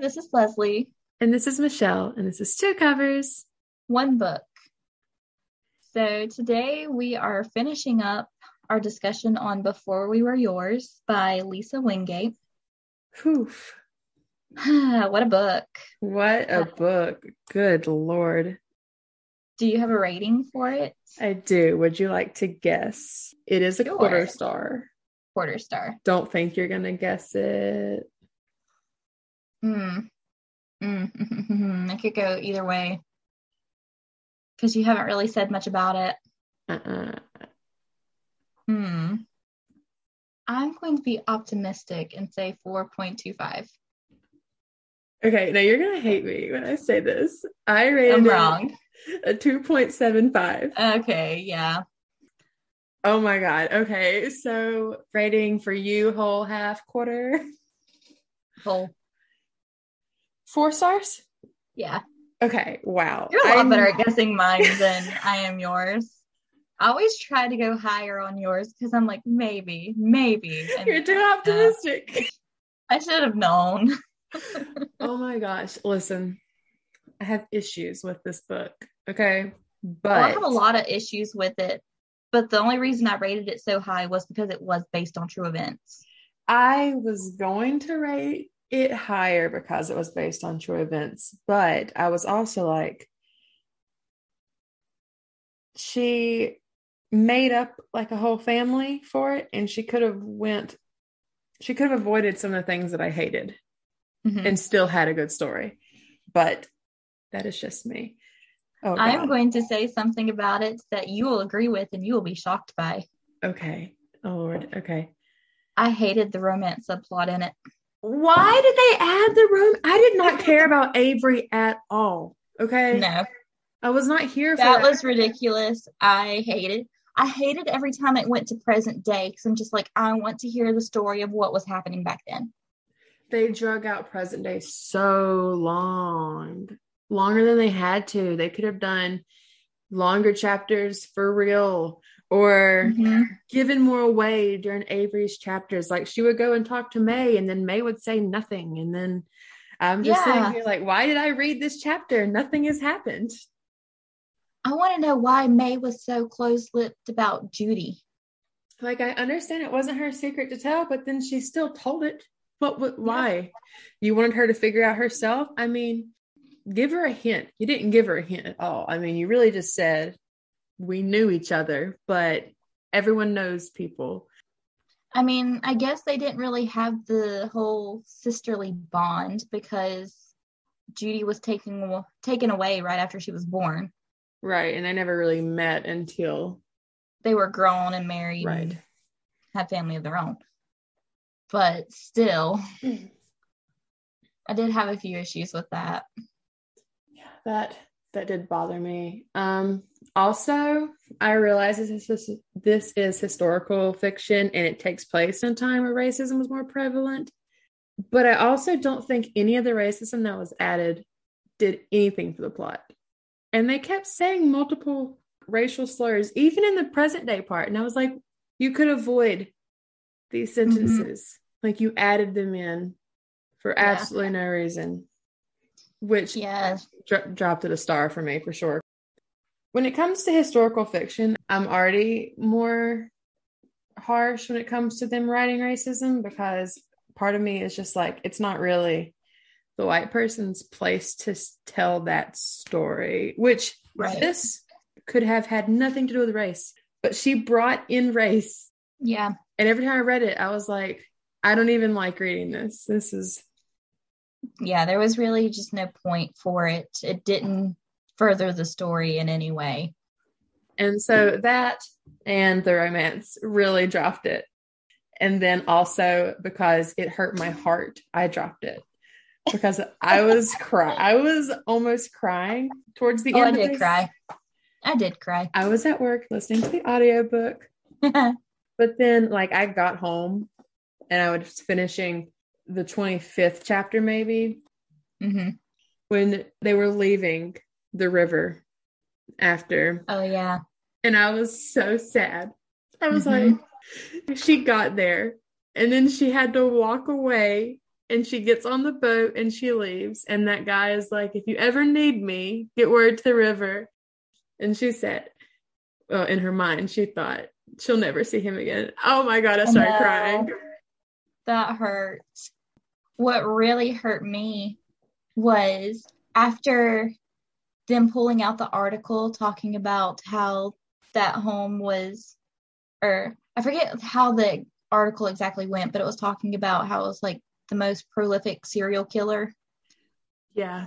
this is Leslie. And this is Michelle, and this is Two Covers. One book. So today we are finishing up our discussion on Before We Were Yours by Lisa Wingate. Poof. what a book. What a book. Good Lord. Do you have a rating for it? I do. Would you like to guess? It is a Sure. quarter star. Quarter star. Don't think you're going to guess it. Hmm. Mm. I could go either way. Because you haven't really said much about it. Uh-uh. Hmm. I'm going to be optimistic and say 4.25. Okay, now you're going to hate me when I say this. I rated I'm it wrong. a 2.75. Okay, yeah. Oh my God. Okay, so rating for you, whole, half, quarter, Whole. Four stars? Yeah. Okay, wow. You're a lot I'm- better at guessing mine than I am yours. I always try to go higher on yours because I'm like, maybe, maybe. And You're too optimistic. I should have known. oh my gosh. Listen, I have issues with this book. Okay. Oh, but Well, I have a lot of issues with it, but the only reason I rated it so high was because it was based on true events. I was going to rate it higher because it was based on true events, but I was also like, she made up like a whole family for it, and she could have went, she could have avoided some of the things that I hated Mhm. and still had a good story. But that is just me. Oh, I am going to say something about it that you will agree with and you will be shocked by. okay. Oh Lord. Okay. I hated the romance subplot in it. Why did they add the room? I did not care about Avery at all. Okay. No, I was not here for that was ridiculous. I hated. I hated every time it went to present day because I'm just like, I want to hear the story of what was happening back then. they drug out present day so long. Longer than they had to. They could have done longer chapters for real or Mhm. given more away during Avery's chapters. Like she would go and talk to May and then May would say nothing. And then I'm just Yeah. sitting here like, why did I read this chapter? Nothing has happened. I want to know why May was so close-lipped about Judy. Like I understand it wasn't her secret to tell, but then she still told it. What, what why? You wanted her to figure out herself? I mean, give her a hint. You didn't give her a hint at all. I mean, you really just said we knew each other, but everyone knows people. I mean, I guess they didn't really have the whole sisterly bond because Judy was taken taken away right after she was born. Right. And they never really met until They were grown and married right. and had family of their own. But still, I did have a few issues with that. Yeah, that that did bother me. Um also, I realize this is this is historical fiction and it takes place in a time where racism was more prevalent. But I also don't think any of the racism that was added did anything for the plot. And they kept saying multiple racial slurs, even in the present day part. And I was like, you could avoid these mm-hmm. sentences. Like you added them in for Yeah. absolutely no reason. Which Yeah, dro- dropped it a star for me for sure. When it comes to historical fiction, I'm already more harsh when it comes to them writing racism because part of me is just like, it's not really the white person's place to tell that story, which Right. this could have had nothing to do with race, but she brought in race. yeah. And every time I read it, I was like, I don't even like reading this. This is Yeah, there was really just no point for it. It didn't further the story in any way. And so that and the romance really dropped it. And then also because it hurt my heart, I dropped it because I was cry. I was almost crying towards the Oh, I end. of did this. cry. I did cry. I was at work listening to the audiobook, but then like I got home and I was finishing the 25th chapter maybe hmm when they were leaving the river after Oh yeah. and I was so sad. I was Mhm. like, she got there and then she had to walk away and she gets on the boat and she leaves. And that guy is like, if you ever need me, get word to the river. And she said, well, in her mind, she thought she'll never see him again. Oh my God, I started No. crying. That hurt. What really hurt me was after them pulling out the article talking about how that home was, or I forget how the article exactly went, but it was talking about how it was like the most prolific serial killer. Yeah.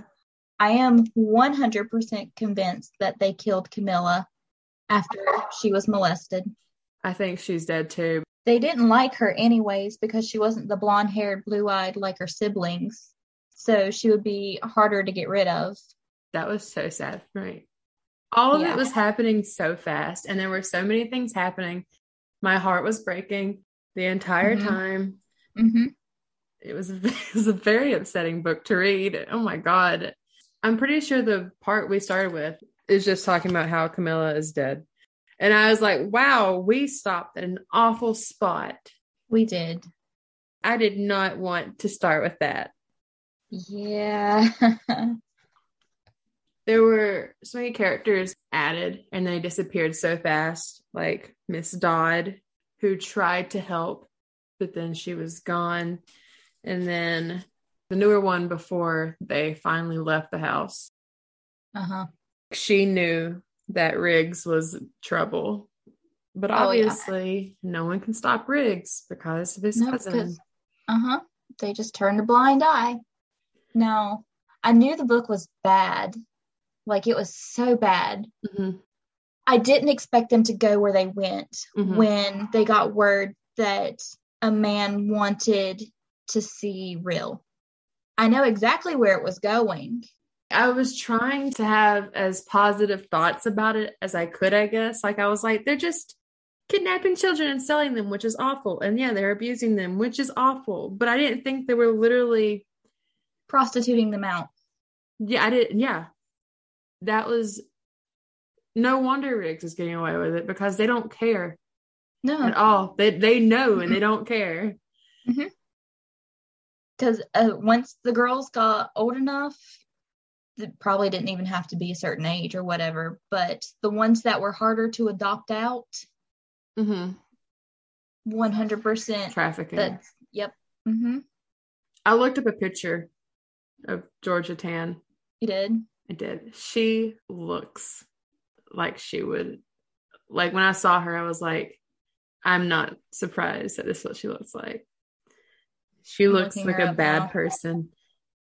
I am 100% convinced that they killed Camilla after she was molested. I think she's dead too. They didn't like her anyways because she wasn't the blonde haired, blue eyed like her siblings. So she would be harder to get rid of. That was so sad. Right. All of Yeah. it was happening so fast, and there were so many things happening. My heart was breaking the entire Mhm. time. hmm It was, it was a very upsetting book to read. Oh my God. I'm pretty sure the part we started with is just talking about how Camilla is dead. And I was like, wow, we stopped at an awful spot. We did. I did not want to start with that. Yeah. there were so many characters added and they disappeared so fast like miss dodd who tried to help but then she was gone and then the newer one before they finally left the house uh huh. she knew that riggs was trouble but Oh, yeah. obviously no one can stop riggs because of his No, cousin uh huh. They just turned a blind eye. No, I knew the book was bad. Like it was so bad. Mhm, I didn't expect them to go where they went mhm. when they got word that a man wanted to see Rill. I know exactly where it was going. I was trying to have as positive thoughts about it as I could, I guess. Like I was like, they're just kidnapping children and selling them, which is awful. And yeah, they're abusing them, which is awful. But I didn't think they were literally Prostituting them out. yeah, I didn't yeah. That was no wonder Riggs is getting away with it because they don't care No, at all. They they know and they don't care. because uh, once the girls got old enough, it probably didn't even have to be a certain age or whatever. But the ones that were harder to adopt out, Mm-hmm. one hundred percent. Trafficking. That's yep. Mm-hmm. I looked up a picture of Georgia Tann You did. I did. She looks like she would like when I saw her, I was like, I'm not surprised that this is what she looks like. She I'm looks like a bad now. person.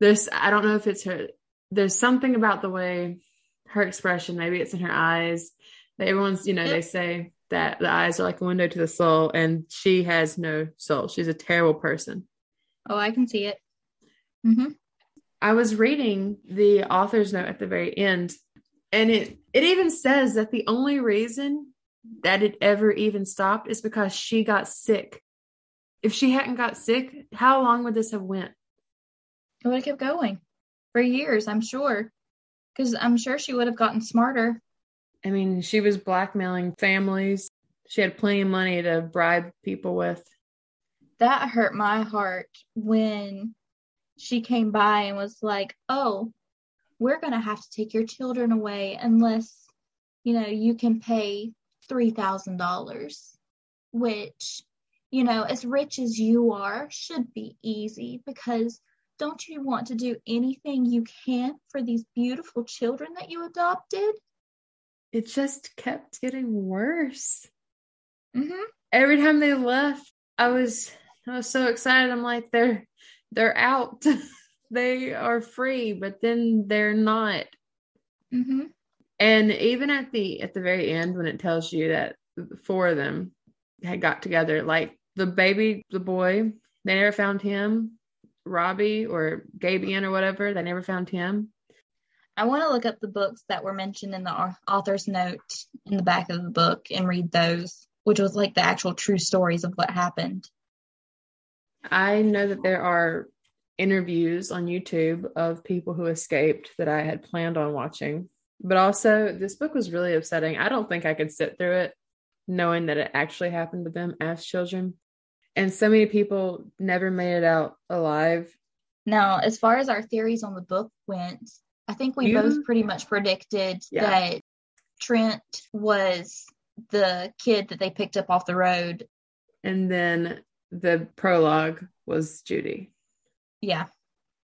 There's I don't know if it's her there's something about the way her expression, maybe it's in her eyes. Everyone's, you know, they say that the eyes are like a window to the soul, and she has no soul. She's a terrible person. Oh, I can see it. Mm-hmm. I was reading the author's note at the very end, and it it even says that the only reason that it ever even stopped is because she got sick. If she hadn't got sick, how long would this have went? It would have kept going for years, I'm sure. Because I'm sure she would have gotten smarter. I mean, she was blackmailing families. She had plenty of money to bribe people with. That hurt my heart when she came by and was like, "Oh, we're gonna have to take your children away unless, you know, you can pay three thousand dollars." Which, you know, as rich as you are, should be easy because don't you want to do anything you can for these beautiful children that you adopted? It just kept getting worse. Mm-hmm. Every time they left, I was I was so excited. I'm like, they're they're out. they are free, but then they're not. Mm-hmm. And even at the at the very end, when it tells you that four of them had got together, like the baby, the boy, they never found him. Robbie or Gabion or whatever, they never found him. I want to look up the books that were mentioned in the author's note in the back of the book and read those, which was like the actual true stories of what happened. I know that there are interviews on YouTube of people who escaped that I had planned on watching. But also, this book was really upsetting. I don't think I could sit through it knowing that it actually happened to them as children. And so many people never made it out alive. Now, as far as our theories on the book went, I think we You- both pretty much predicted Yeah. that Trent was the kid that they picked up off the road. And then the prologue was Judy. Yeah.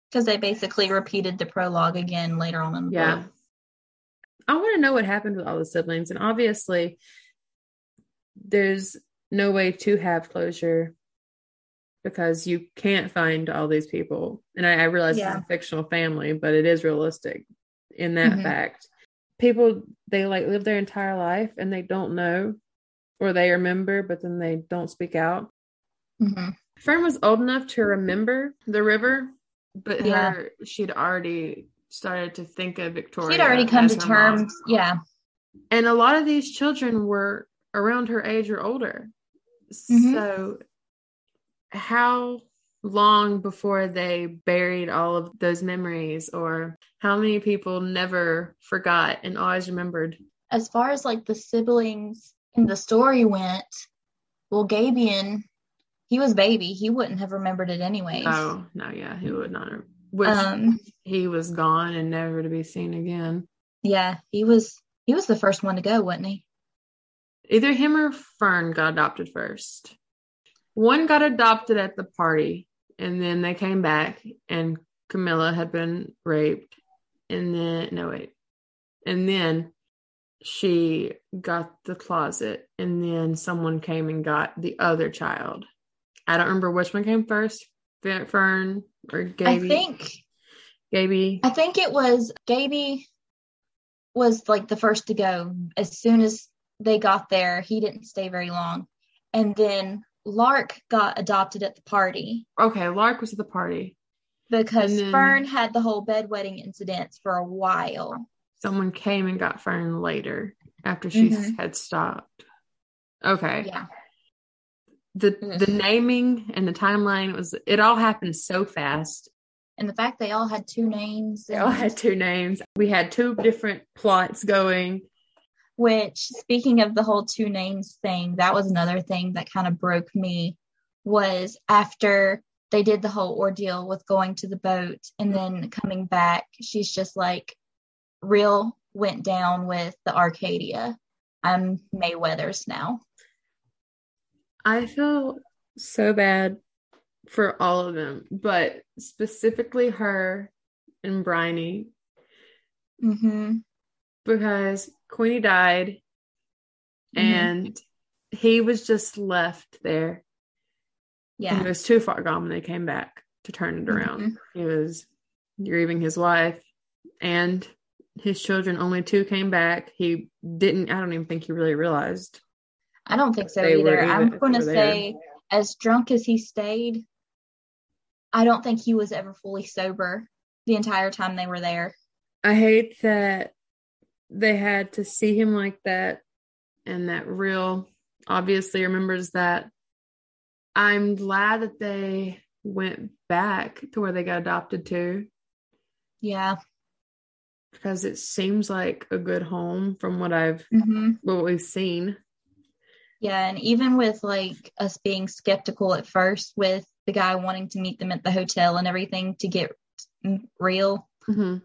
Because they basically repeated the prologue again later on in the Yeah. book. I want to know what happened with all the siblings. And obviously, there's no way to have closure because you can't find all these people. And I, I realize Yeah. it's a fictional family, but it is realistic in that Mhm. fact. People, they like live their entire life and they don't know or they remember, but then they don't speak out. Hmm Fern was old enough to remember the river, but Yeah. her she'd already started to think of Victoria. She'd already come to her mom. terms. Yeah. And a lot of these children were around her age or older. Mhm. So how long before they buried all of those memories or how many people never forgot and always remembered? As far as like the siblings in the story went, well, Gabion, he was baby. He wouldn't have remembered it anyways. Oh, no, yeah, he would not have. Which Um, he was gone and never to be seen again. yeah, he was he was the first one to go, wasn't he? Either him or Fern got adopted first. One got adopted at the party, and then they came back, and Camilla had been raped. And then, no, wait. And then she got the closet, and then someone came and got the other child. I don't remember which one came first, Fe- Fern or Gaby. I think Gaby. I think it was Gaby was like the first to go. As soon as they got there, he didn't stay very long. And then Lark got adopted at the party Okay, Lark was at the party. because then- Fern had the whole bedwetting incident for a while. someone came and got Fern later after she Mhm. had stopped. Okay. Yeah. The Mhm. the naming and the timeline was it all happened so fast. And the fact they all had two names, They all had two names. We had two different plots going. which speaking of the whole two names thing, that was another thing that kind of broke me was after they did the whole ordeal with going to the boat and then coming back, she's just like Rill went down with the Arcadia. I'm May Weathers now. I feel so bad for all of them, but specifically her and Briny. Mm-hmm. because Queenie died Mhm. and he was just left there Yeah. He was too far gone when they came back to turn it around. Mhm. He was grieving his wife and his children. Only two came back. He didn't, I don't even think he really realized. I don't think so either. I'm going to were there. say, as drunk as he stayed, I don't think he was ever fully sober the entire time they were there. I hate that they had to see him like that and that Rill obviously remembers that. I'm glad that they went back to where they got adopted to Yeah. because it seems like a good home from what I've hmm what we've seen. Yeah, and even with like us being skeptical at first with the guy wanting to meet them at the hotel and everything to get Rill, Mm-hmm.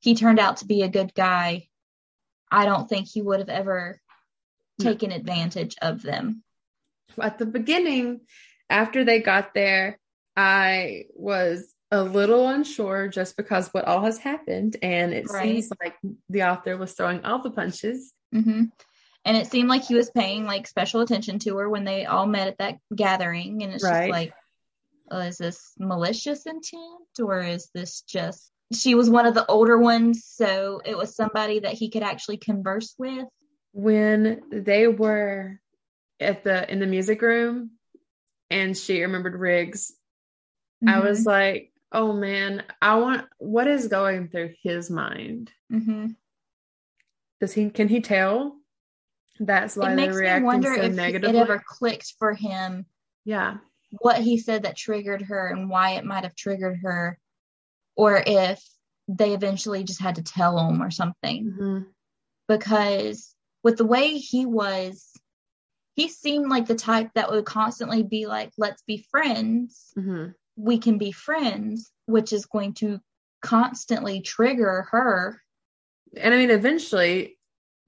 he turned out to be a good guy. I don't think he would have ever No. taken advantage of them. at the beginning, after they got there, I was a little unsure just because what all has happened. And it Right. seems like the author was throwing all the punches. hmm And it seemed like he was paying like special attention to her when they all met at that gathering. And it's Right. just like, oh, is this malicious intent or is this just she was one of the older ones, so it was somebody that he could actually converse with. When they were at the in the music room and she remembered Riggs, I Mm-hmm. was like, oh man, I want what is going through his mind? mm-hmm. Does he can he tell? That's why It makes me wonder so if negatively. it ever clicked for him yeah. what he said that triggered her and why it might have triggered her, or if they eventually just had to tell him or something. hmm Because with the way he was, he seemed like the type that would constantly be like, let's be friends. hmm we can be friends, which is going to constantly trigger her. And I mean, eventually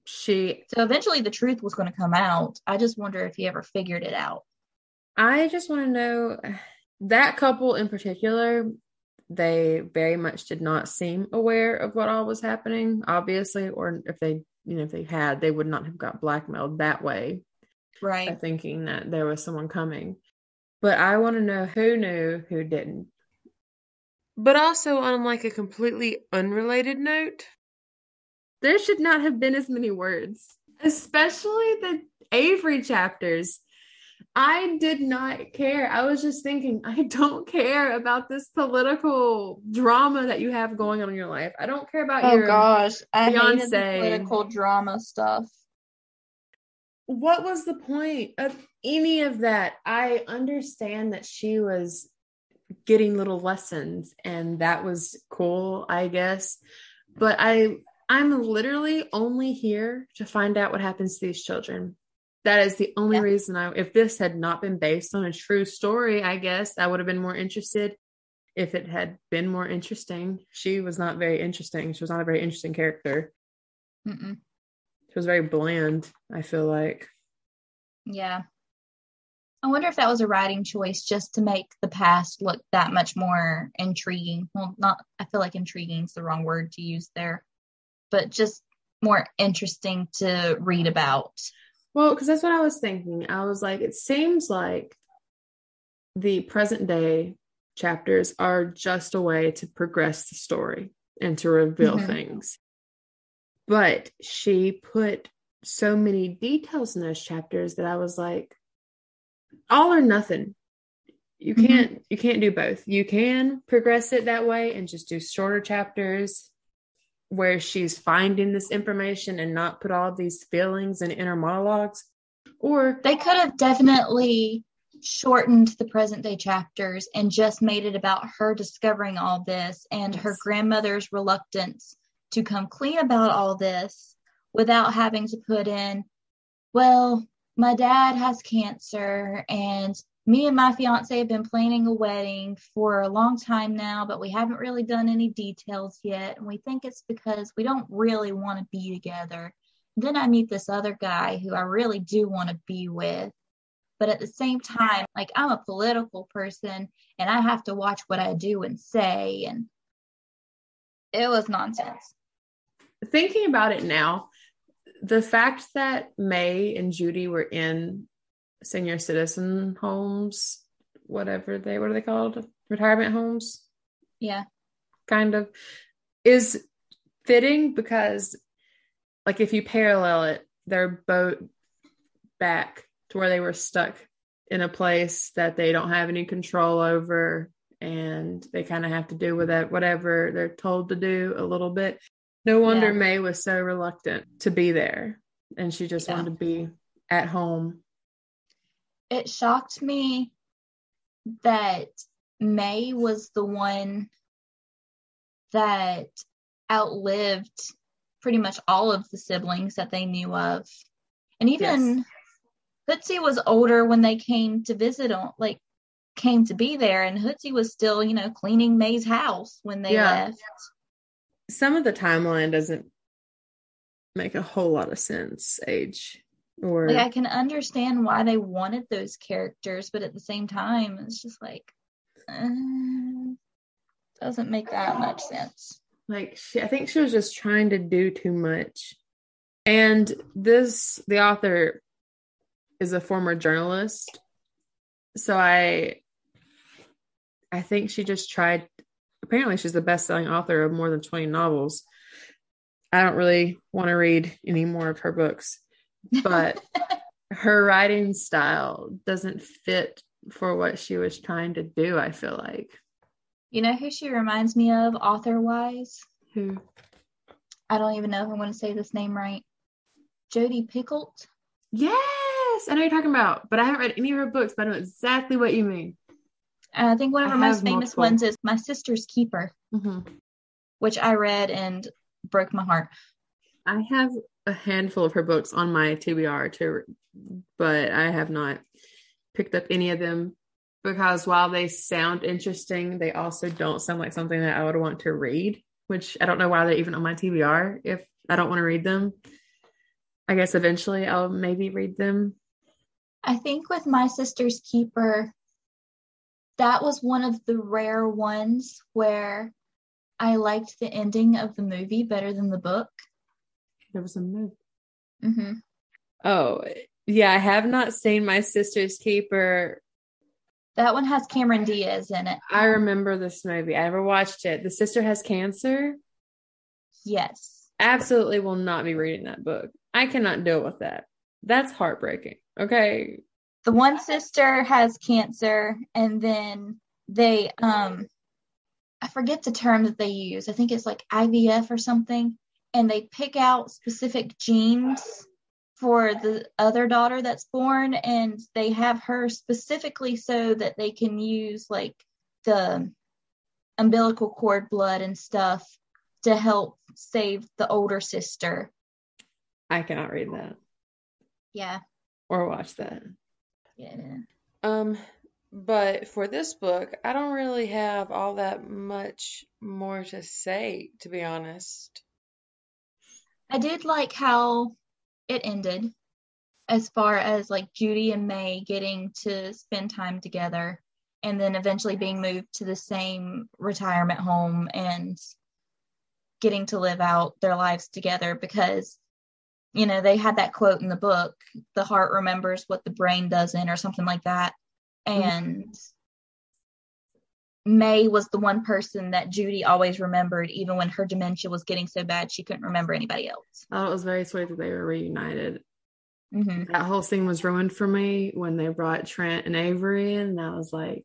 she. So eventually the truth was going to come out. I just wonder if he ever figured it out. I just want to know that couple in particular, they very much did not seem aware of what all was happening, obviously, or if they, you know, if they had, they would not have got blackmailed that way. Right. Thinking that there was someone coming. But I want to know who knew, who didn't. But also, on like a completely unrelated note, there should not have been as many words, especially the Avery chapters. I did not care. I was just thinking, I don't care about this political drama that you have going on in your life. I don't care about oh your gosh, I hated the political drama stuff. What was the point of any of that? I understand that she was getting little lessons and that was cool, I guess. But I I'm literally only here to find out what happens to these children. That is the only Yeah. reason I if this had not been based on a true story, I guess I would have been more interested if it had been more interesting. She was not very interesting. She was not a very interesting character. Mm-mm. She was very bland, I feel like. Yeah. I wonder if that was a writing choice just to make the past look that much more intriguing. Well, not, I feel like intriguing is the wrong word to use there, but just more interesting to read about. Well, because that's what I was thinking. I was like, it seems like the present day chapters are just a way to progress the story and to reveal Mhm. things. But she put so many details in those chapters that I was like, all or nothing. You Mhm. can't you can't do both. You can progress it that way and just do shorter chapters where she's finding this information and not put all these feelings and inner monologues. Or They could have definitely shortened the present day chapters and just made it about her discovering all this and her grandmother's reluctance to come clean about all this without having to put in, well, my dad has cancer and me and my fiance have been planning a wedding for a long time now, but we haven't really done any details yet. And we think it's because we don't really want to be together. Then I meet this other guy who I really do want to be with. But at the same time, like I'm a political person and I have to watch what I do and say. And it was nonsense. thinking about it now, the fact that May and Judy were in senior citizen homes, whatever they what are they called? Retirement homes, Yeah. kind of, is fitting because like if you parallel it, their boat back to where they were stuck in a place that they don't have any control over and they kind of have to do with that whatever they're told to do a little bit. No wonder Yeah. May was so reluctant to be there and she just Yeah. wanted to be at home. It shocked me that May was the one that outlived pretty much all of the siblings that they knew of. And even Hootsie was older when they came to visit on like came to be there and Hootsie was still, you know, cleaning May's house when they Yeah. left. Some of the timeline doesn't make a whole lot of sense, age or Like I can understand why they wanted those characters, but at the same time it's just like uh, doesn't make that much sense. like she, I think she was just trying to do too much. And this the author is a former journalist. So I I think she just tried apparently she's the best-selling author of more than 20 novels. I don't really want to read any more of her books, but her writing style doesn't fit for what she was trying to do, I feel like. You know who she reminds me of author wise? Who I don't even know if I'm going to say this name right. Jodi Pickles. Yes, I know you're talking about, but I haven't read any of her books, but I know exactly what you mean. And I think one of her most famous multiple. ones is My Sister's Keeper, Mm-hmm. which I read and broke my heart. I have a handful of her books on my TBR to, but I have not picked up any of them. because while they sound interesting, they also don't sound like something that I would want to read, which I don't know why they're even on my TBR if I don't want to read them. I guess eventually I'll maybe read them. I think with My Sister's Keeper, that was one of the rare ones where I liked the ending of the movie better than the book. There was a movie. Mm-hmm. Oh, yeah. I have not seen My Sister's Keeper. That one has Cameron Diaz in it. I remember this movie. I never watched it. The sister has cancer. Yes. Absolutely will not be reading that book. I cannot deal with that. That's heartbreaking. Okay. The one sister has cancer and then they um I forget the term that they use. I think it's like IVF or something and they pick out specific genes for the other daughter that's born and they have her specifically so that they can use like the umbilical cord blood and stuff to help save the older sister. I cannot read that Yeah. or watch that. Yeah. Um, but for this book, I don't really have all that much more to say, to be honest. I did like how it ended as far as like Judy and May getting to spend time together and then eventually being moved to the same retirement home and getting to live out their lives together because you know they had that quote in the book the heart remembers what the brain doesn't or something like that. Mm-hmm. And May was the one person that Judy always remembered even when her dementia was getting so bad she couldn't remember anybody else. Thought it was very sweet that they were reunited. hmm That whole scene was ruined for me when they brought Trent and Avery in, and I was like,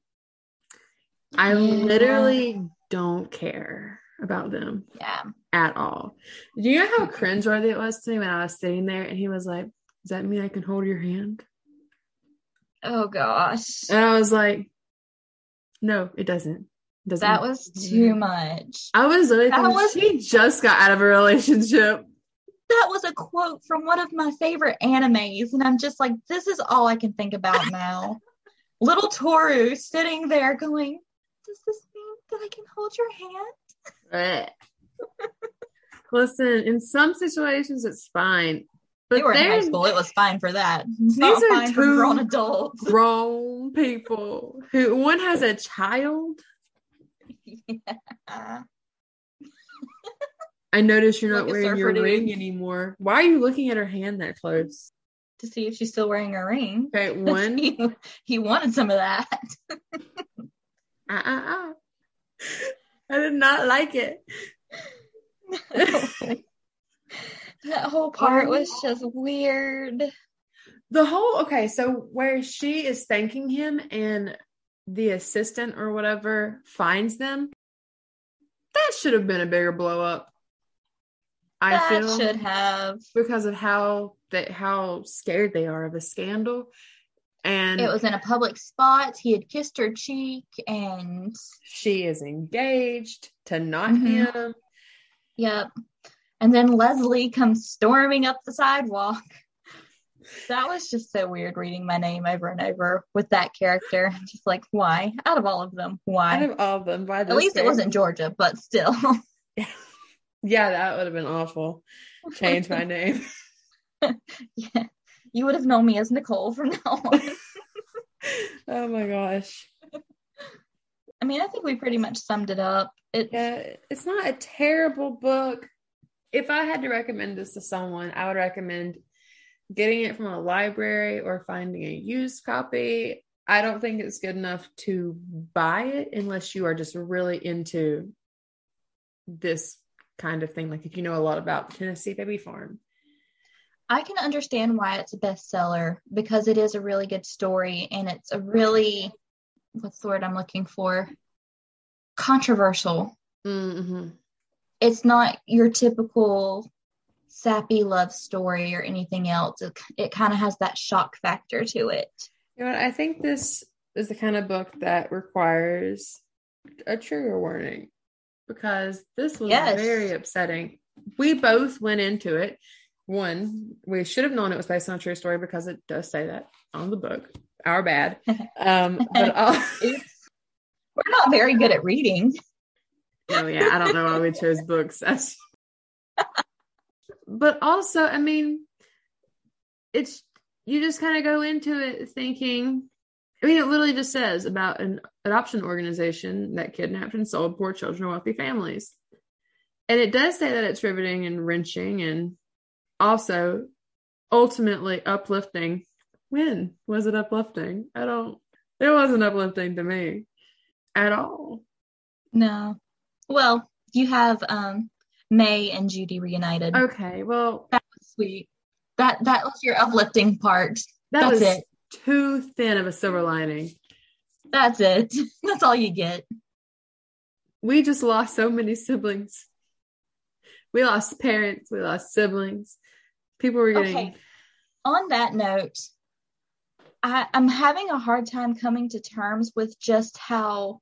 I Yeah. literally don't care about them Yeah. at all. Do you know how cringeworthy it was to me when I was sitting there and he was like, Does that mean I can hold your hand? Oh gosh. And I was like, No, it doesn't. It doesn't. That was too much. I was literally That thinking, was- she just got out of a relationship. That was a quote from one of my favorite animes, and I'm just like, this is all I can think about now. Little Toru sitting there going, Does this mean that I can hold your hand? Listen, in some situations it's fine. But they were in high school. It was fine for that. It's not These are fine for two- grown adults. grown people who one has a child. Yeah. I notice you're not Like wearing your dude. ring anymore. Why are you looking at her hand that close? To see if she's still wearing a ring. Okay, one. he, he wanted some of that. uh, uh, uh. I did not like it. that whole part was just weird. The whole okay, so where she is thanking him and the assistant or whatever finds them, that should have been a bigger blow up. I that feel should have. because of how that how scared they are of a scandal. And It was in a public spot. He had kissed her cheek, and she is engaged to not Mhm. him. yep. And then Leslie comes storming up the sidewalk. That was just so weird reading my name over and over with that character. Just like, why? Out of all of them, why? Out of all of them, by At least it wasn't Georgia, but still. Yeah, that would have been awful. Change my name. yeah. You would have known me as Nicole from now on. oh my gosh. I mean, I think we pretty much summed it up. It, Yeah, it's not a terrible book. If I had to recommend this to someone, I would recommend getting it from a library or finding a used copy. I don't think it's good enough to buy it unless you are just really into this kind of thing. Like if you know a lot about Tennessee Baby Farm. I can understand why it's a bestseller because it is a really good story and it's a really, what's the word I'm looking for? Controversial. Mm-hmm. It's not your typical sappy love story or anything else. It, it kind of has that shock factor to it. You know? I think this is the kind of book that requires a trigger warning because this was Yes. very upsetting. We both went into it. One, we should have known it was based on a true story because it does say that on the book. our bad. Um, but all, we're not very good at reading. Oh yeah, I don't know why we chose books. But also, I mean, it's you just kind of go into it thinking. I mean, it literally just says about an adoption organization that kidnapped and sold poor children to wealthy families. And it does say that it's riveting and wrenching and also ultimately uplifting. When was it uplifting? I don't, it wasn't uplifting to me at all. No. Well, you have um May and Judy reunited. Okay, well, that was sweet. That that was your uplifting part. that That's was it. too thin of a silver lining. That's it. That's all you get. We just lost so many siblings. We lost parents, we lost siblings. People were getting Okay. On that note, I, I'm having a hard time coming to terms with just how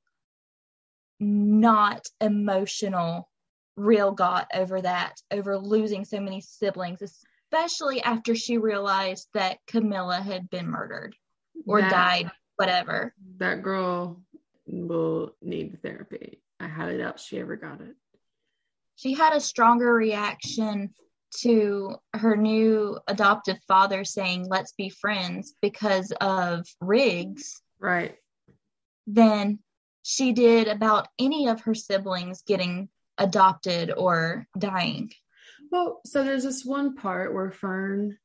not emotional Rill got over that, over losing so many siblings, especially after she realized that Camilla had been murdered or that- died, whatever. That girl will need therapy. I highly doubt she ever got it. She had a stronger reaction to her new adoptive father saying, let's be friends because of Riggs Right. than she did about any of her siblings getting adopted or dying. Well, so there's this one part where Fern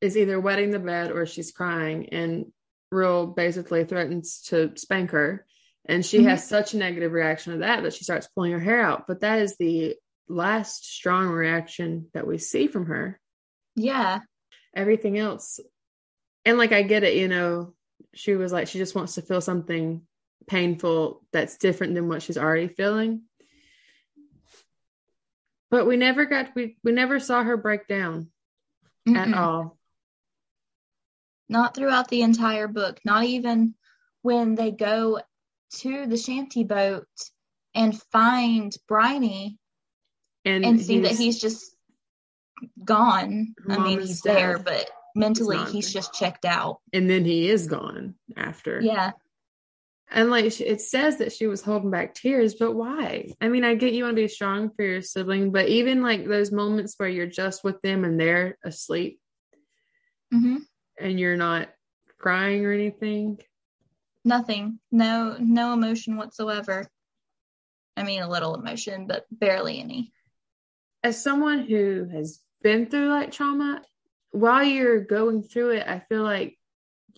is either wetting the bed or she's crying, and Rill basically threatens to spank her. And she Mhm. has such a negative reaction to that that she starts pulling her hair out. But that is the last strong reaction that we see from her. Yeah. Everything else, and like I get it, you know, she was like, she just wants to feel something painful that's different than what she's already feeling. But we never got we we never saw her break down at Mm-mm. all. Not throughout the entire book, not even when they go to the shanty boat and find Briny And, and see that he's just gone. I mean, he's there, but mentally not he's just checked out. and then he is gone after. Yeah. And like it says that she was holding back tears, but why? I mean, I get you want to be strong for your sibling, but even like those moments where you're just with them and they're asleep hmm and you're not crying or anything. Nothing. No no emotion whatsoever. I mean a little emotion, but barely any. As someone who has been through like trauma, while you're going through it, I feel like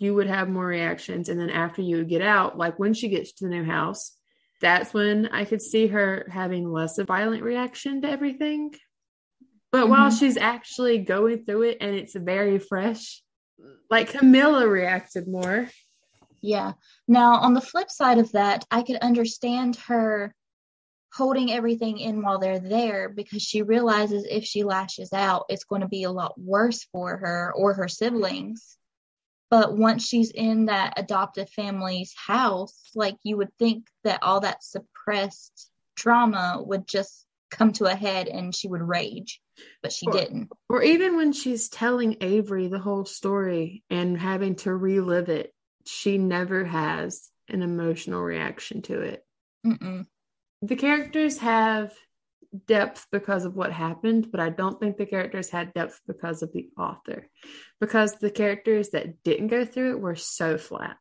you would have more reactions. And then after you would get out, like when she gets to the new house, that's when I could see her having less of a violent reaction to everything. But while Mhm. she's actually going through it and it's very fresh, like Camilla reacted more. Yeah. Now, on the flip side of that, I could understand her holding everything in while they're there because she realizes if she lashes out, it's going to be a lot worse for her or her siblings. But once she's in that adoptive family's house, like you would think that all that suppressed trauma would just come to a head and she would rage, but she Or- didn't. Or even when she's telling Avery the whole story and having to relive it, she never has an emotional reaction to it. Mm-mm. The characters have depth because of what happened, but I don't think the characters had depth because of the author. Because the characters that didn't go through it were so flat.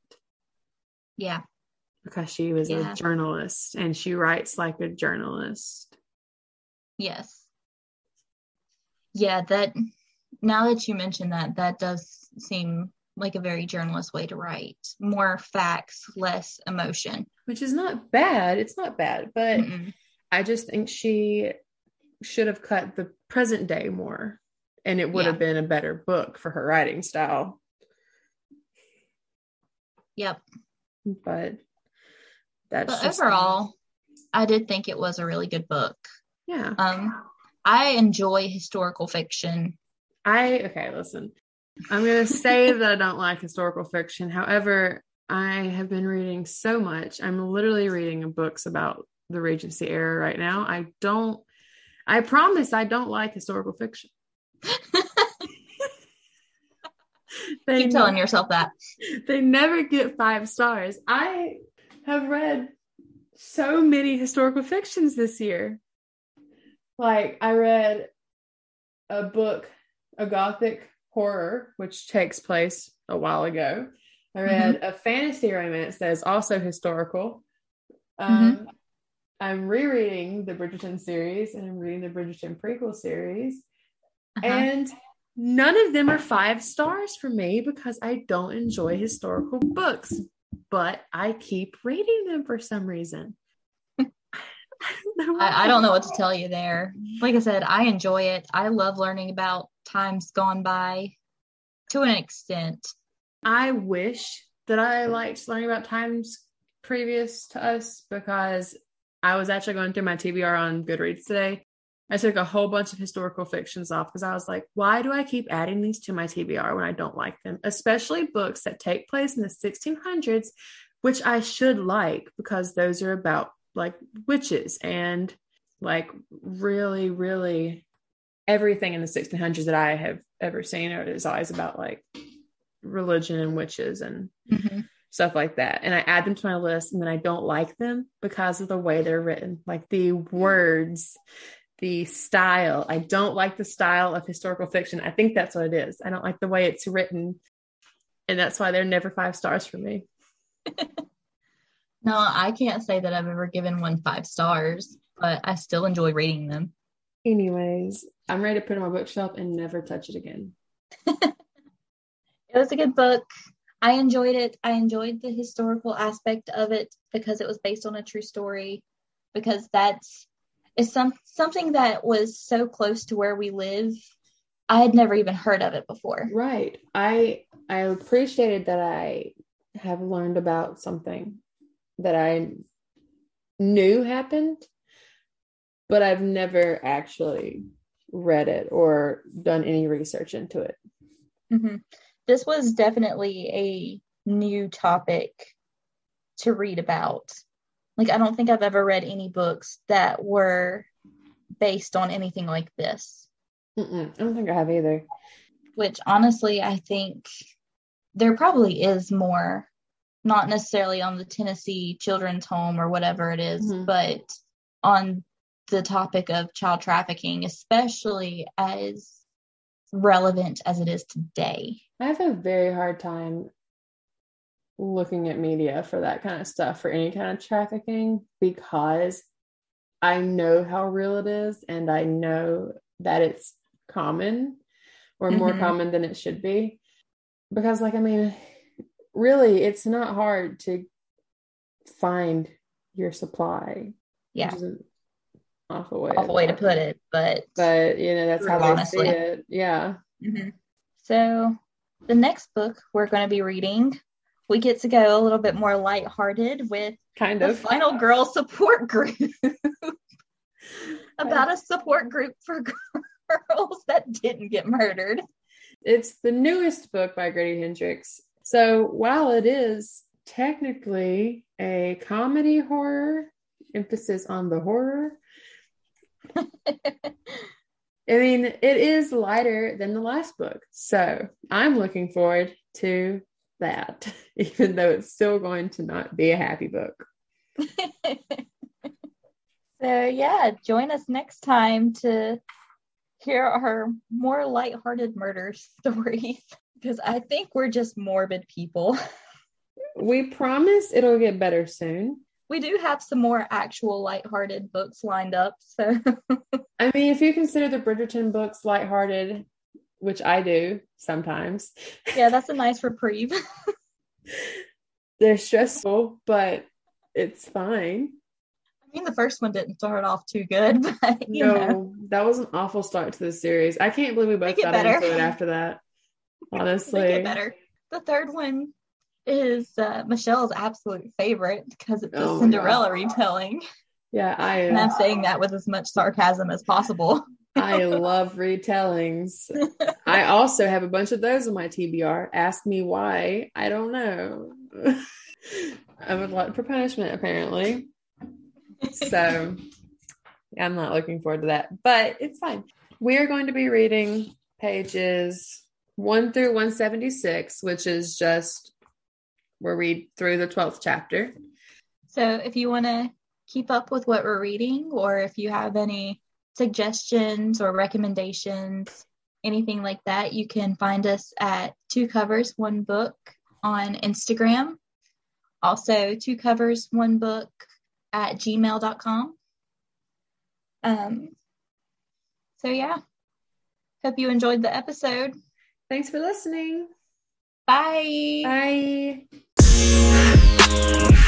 Yeah. Because she was Yeah. a journalist and she writes like a journalist. Yes. Yeah, that now that you mention that, that does seem like a very journalist way to write. More facts, less emotion. Which is not bad. It's not bad, but Mm-mm. I just think she should have cut the present day more and it would Yeah. have been a better book for her writing style. Yep. But that's But just overall, I did think it was a really good book. yeah. Um, I enjoy historical fiction. I okay, listen. I'm gonna say that I don't like historical fiction. However, I have been reading so much. I'm literally reading books about the Regency era right now. I don't I promise I don't like historical fiction. they Keep telling yourself that. they never get five stars. I have read so many historical fictions this year. Like I read a book, a gothic horror, which takes place a while ago. I read a fantasy romance that is also historical. Um, I'm rereading the Bridgerton series and I'm reading the Bridgerton prequel series. Uh-huh. And none of them are five stars for me because I don't enjoy historical books, but I keep reading them for some reason. I don't know I, I don't know what to tell you there. Like I said, I enjoy it. I love learning about times gone by to an extent. I wish that I liked learning about times previous to us because I was actually going through my TBR on Goodreads today. I took a whole bunch of historical fictions off because I was like, why do I keep adding these to my TBR when I don't like them? Especially books that take place in the 1600s, which I should like because those are about like witches and like really, really everything in the 1600s that I have ever seen is always about like religion and witches and mm-hmm. Stuff like that. And I add them to my list and then I don't like them because of the way they're written, like the words, the style. I don't like the style of historical fiction. I think that's what it is. I don't like the way it's written. And that's why they're never five stars for me. No, I can't say that I've ever given one five stars, but I still enjoy reading them. Anyways, I'm ready to put it on my bookshelf and never touch it again. It was a good book. I enjoyed it. I enjoyed the historical aspect of it because it was based on a true story. Because that's is some something that was so close to where we live. I had never even heard of it before. Right. I I appreciated that I have learned about something that I knew happened, but I've never actually read it or done any research into it. hmm This was definitely a new topic to read about. Like, I don't think I've ever read any books that were based on anything like this. Mm-mm, I don't think I have either. which honestly I think there probably is more, not necessarily on the Tennessee Children's Home or whatever it is, Mhm. but on the topic of child trafficking, especially as relevant as it is today. I have a very hard time looking at media for that kind of stuff, for any kind of trafficking, because I know how real it is and I know that it's common or more Mhm. common than it should be. Because, like, I mean, really, it's not hard to find your supply. Yeah. Which is awful way, Awful way to put it, but But, you know, that's how True, they see it. Yeah. Mhm. So, the next book we're going to be reading, we get to go a little bit more lighthearted with Kind the of. Final Girl Support Group about a support group for girls that didn't get murdered. It's the newest book by Grady Hendrix. So while it is technically a comedy horror, emphasis on the horror, I mean, it is lighter than the last book. So I'm looking forward to that, even though it's still going to not be a happy book. So, yeah, join us next time to hear our more lighthearted murder stories because I think we're just morbid people. We promise it'll get better soon. We do have some more actual lighthearted books lined up. So, I mean, if you consider the Bridgerton books lighthearted, which I do sometimes, yeah, that's a nice reprieve. they're stressful, but it's fine. I mean, the first one didn't start off too good, but you no, know, that was an awful start to the series. I can't believe we both got better. into it after that. Honestly, better. The third one is uh, Michelle's absolute favorite because it's a Oh my Cinderella retelling. yeah, I And I'm saying that with as much sarcasm as possible. I love retellings. I also have a bunch of those in my TBR. Ask me why. I don't know. I'm a lot for punishment, apparently. So I'm not looking forward to that, but it's fine. We are going to be reading pages 1 through 176, which is just we'll read through the 12th chapter. So if you want to keep up with what we're reading, or if you have any suggestions or recommendations, anything like that, you can find us at Two Covers One Book on Instagram. Also, Two Covers One Book at gmail.com. Um, so, yeah, hope you enjoyed the episode. Thanks for listening. Bye. Bye. Bye.